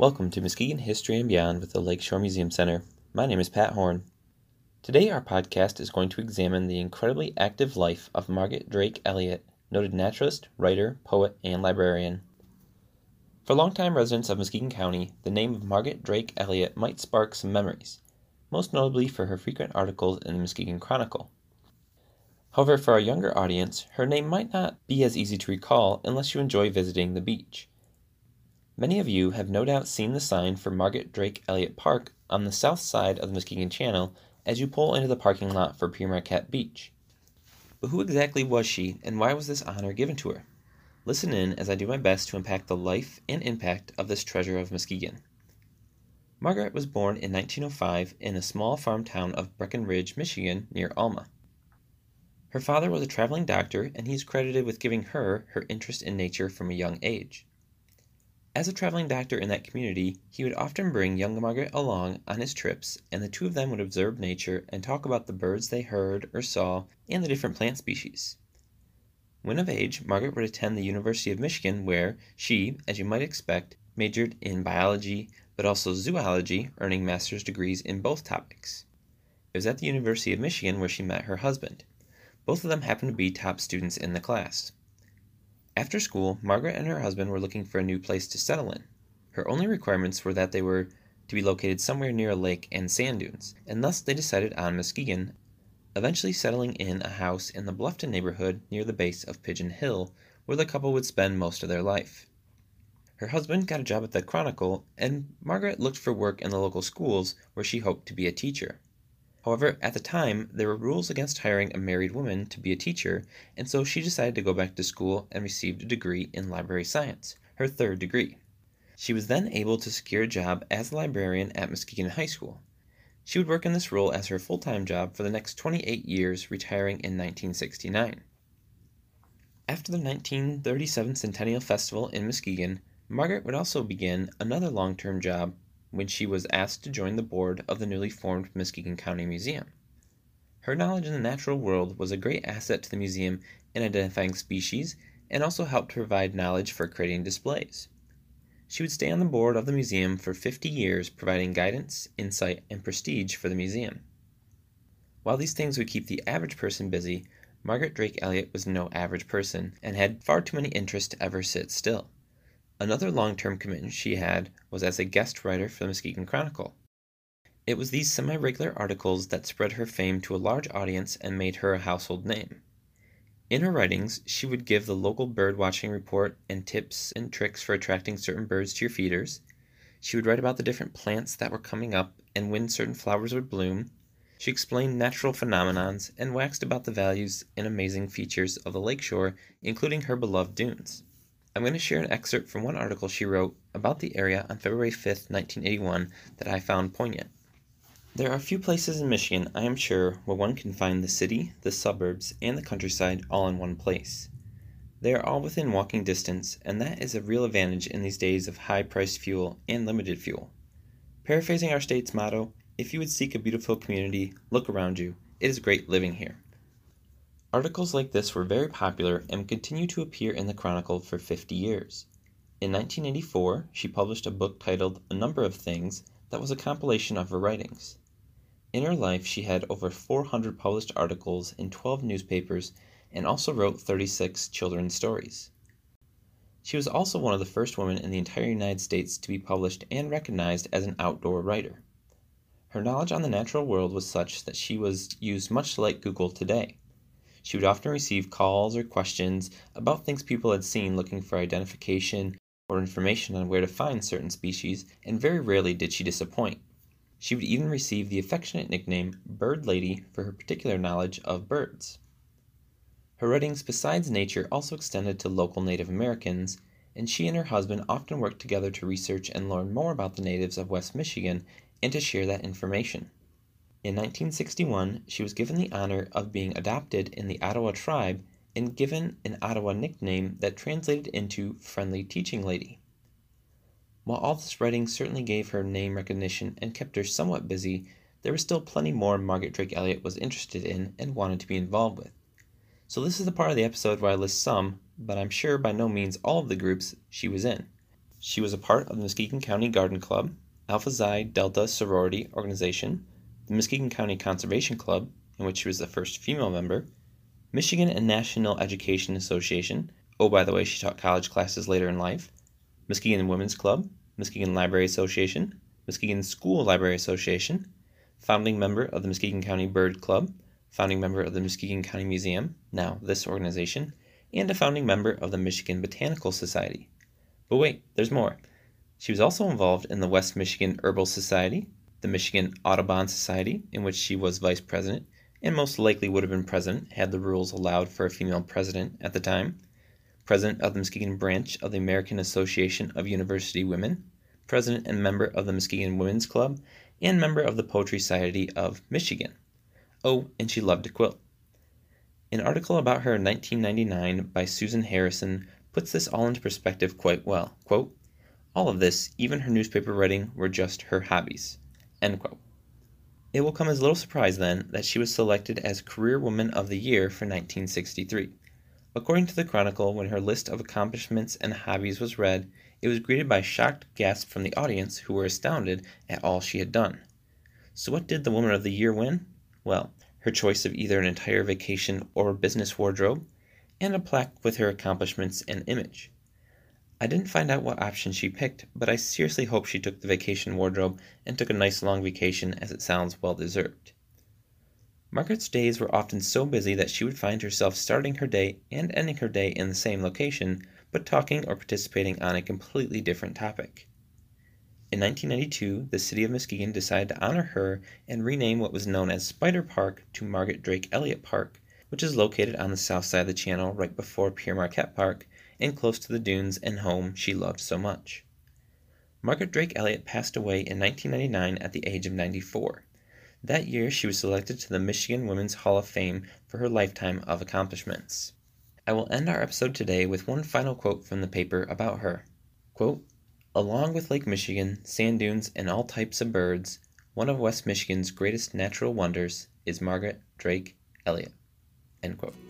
Welcome to Muskegon History and Beyond with the Lakeshore Museum Center. My name is Pat Horn. Today, our podcast is going to examine the incredibly active life of Margaret Drake Elliott, noted naturalist, writer, poet, and librarian. For longtime residents of Muskegon County, the name of Margaret Drake Elliott might spark some memories, most notably for her frequent articles in the Muskegon Chronicle. However, for our younger audience, her name might not be as easy to recall unless you enjoy visiting the beach. Many of you have no doubt seen the sign for Margaret Drake Elliott Park on the south side of the Muskegon Channel as you pull into the parking lot for Pere Marquette Beach. But who exactly was she, and why was this honor given to her? Listen in as I do my best to unpack the life and impact of this treasure of Muskegon. Margaret was born in 1905 in a small farm town of Breckenridge, Michigan, near Alma. Her father was a traveling doctor, and he is credited with giving her her interest in nature from a young age. As a traveling doctor in that community, he would often bring young Margaret along on his trips, and the two of them would observe nature and talk about the birds they heard or saw and the different plant species. When of age, Margaret would attend the University of Michigan, where she, as you might expect, majored in biology but also zoology, earning master's degrees in both topics. It was at the University of Michigan where she met her husband. Both of them happened to be top students in the class. After school, Margaret and her husband were looking for a new place to settle in. Her only requirements were that they were to be located somewhere near a lake and sand dunes, and thus they decided on Muskegon, eventually settling in a house in the Bluffton neighborhood near the base of Pigeon Hill, where the couple would spend most of their life. Her husband got a job at the Chronicle, and Margaret looked for work in the local schools where she hoped to be a teacher. However, at the time, there were rules against hiring a married woman to be a teacher, and so she decided to go back to school and received a degree in library science, her third degree. She was then able to secure a job as a librarian at Muskegon High School. She would work in this role as her full time job for the next 28 years, retiring in 1969. After the 1937 Centennial Festival in Muskegon, Margaret would also begin another long term job when she was asked to join the board of the newly formed Muskegon County Museum. Her knowledge in the natural world was a great asset to the museum in identifying species and also helped provide knowledge for creating displays. She would stay on the board of the museum for 50 years, providing guidance, insight, and prestige for the museum. While these things would keep the average person busy, Margaret Drake Elliott was no average person and had far too many interests to ever sit still. Another long term commitment she had was as a guest writer for the Muskegon Chronicle. It was these semi regular articles that spread her fame to a large audience and made her a household name. In her writings, she would give the local bird watching report and tips and tricks for attracting certain birds to your feeders. She would write about the different plants that were coming up and when certain flowers would bloom. She explained natural phenomenons and waxed about the values and amazing features of the lakeshore, including her beloved dunes. I'm going to share an excerpt from one article she wrote about the area on February 5, 1981, that I found poignant. There are few places in Michigan, I am sure, where one can find the city, the suburbs, and the countryside all in one place. They are all within walking distance, and that is a real advantage in these days of high priced fuel and limited fuel. Paraphrasing our state's motto, if you would seek a beautiful community, look around you. It is great living here. Articles like this were very popular and continue to appear in the Chronicle for 50 years. In 1984, she published a book titled A Number of Things that was a compilation of her writings. In her life, she had over 400 published articles in 12 newspapers and also wrote 36 children's stories. She was also one of the first women in the entire United States to be published and recognized as an outdoor writer. Her knowledge on the natural world was such that she was used much like Google today. She would often receive calls or questions about things people had seen looking for identification or information on where to find certain species, and very rarely did she disappoint. She would even receive the affectionate nickname Bird Lady for her particular knowledge of birds. Her writings besides nature also extended to local Native Americans, and she and her husband often worked together to research and learn more about the natives of West Michigan and to share that information. In 1961, she was given the honor of being adopted in the Ottawa tribe and given an Ottawa nickname that translated into Friendly Teaching Lady. While all this writing certainly gave her name recognition and kept her somewhat busy, there was still plenty more Margaret Drake Elliott was interested in and wanted to be involved with. So, this is the part of the episode where I list some, but I'm sure by no means all of the groups she was in. She was a part of the Muskegon County Garden Club, Alpha Xi Delta Sorority Organization, the Muskegon County Conservation Club, in which she was the first female member, Michigan and National Education Association. Oh, by the way, she taught college classes later in life. Muskegon Women's Club, Muskegon Library Association, Muskegon School Library Association, founding member of the Muskegon County Bird Club, founding member of the Muskegon County Museum, now this organization, and a founding member of the Michigan Botanical Society. But wait, there's more. She was also involved in the West Michigan Herbal Society, the Michigan Audubon Society, in which she was vice president, and most likely would have been president had the rules allowed for a female president at the time, president of the Muskegon branch of the American Association of University Women, president and member of the Muskegon Women's Club, and member of the Poetry Society of Michigan. Oh, and she loved to quilt. An article about her in 1999 by Susan Harrison puts this all into perspective quite well. Quote, all of this, even her newspaper writing, were just her hobbies. It will come as little surprise, then, that she was selected as Career Woman of the Year for 1963. According to the Chronicle, when her list of accomplishments and hobbies was read, it was greeted by shocked gasps from the audience who were astounded at all she had done. So, what did the Woman of the Year win? Well, her choice of either an entire vacation or business wardrobe, and a plaque with her accomplishments and image. I didn't find out what option she picked, but I seriously hope she took the vacation wardrobe and took a nice long vacation as it sounds well deserved. Margaret's days were often so busy that she would find herself starting her day and ending her day in the same location, but talking or participating on a completely different topic. In 1992, the city of Muskegon decided to honor her and rename what was known as Spider Park to Margaret Drake Elliott Park, which is located on the south side of the channel right before Pere Marquette Park and close to the dunes and home she loved so much. Margaret Drake Elliott passed away in 1999 at the age of 94. That year, she was selected to the Michigan Women's Hall of Fame for her lifetime of accomplishments. I will end our episode today with one final quote from the paper about her. Quote, Along with Lake Michigan, sand dunes, and all types of birds, one of West Michigan's greatest natural wonders is Margaret Drake Elliott. End quote.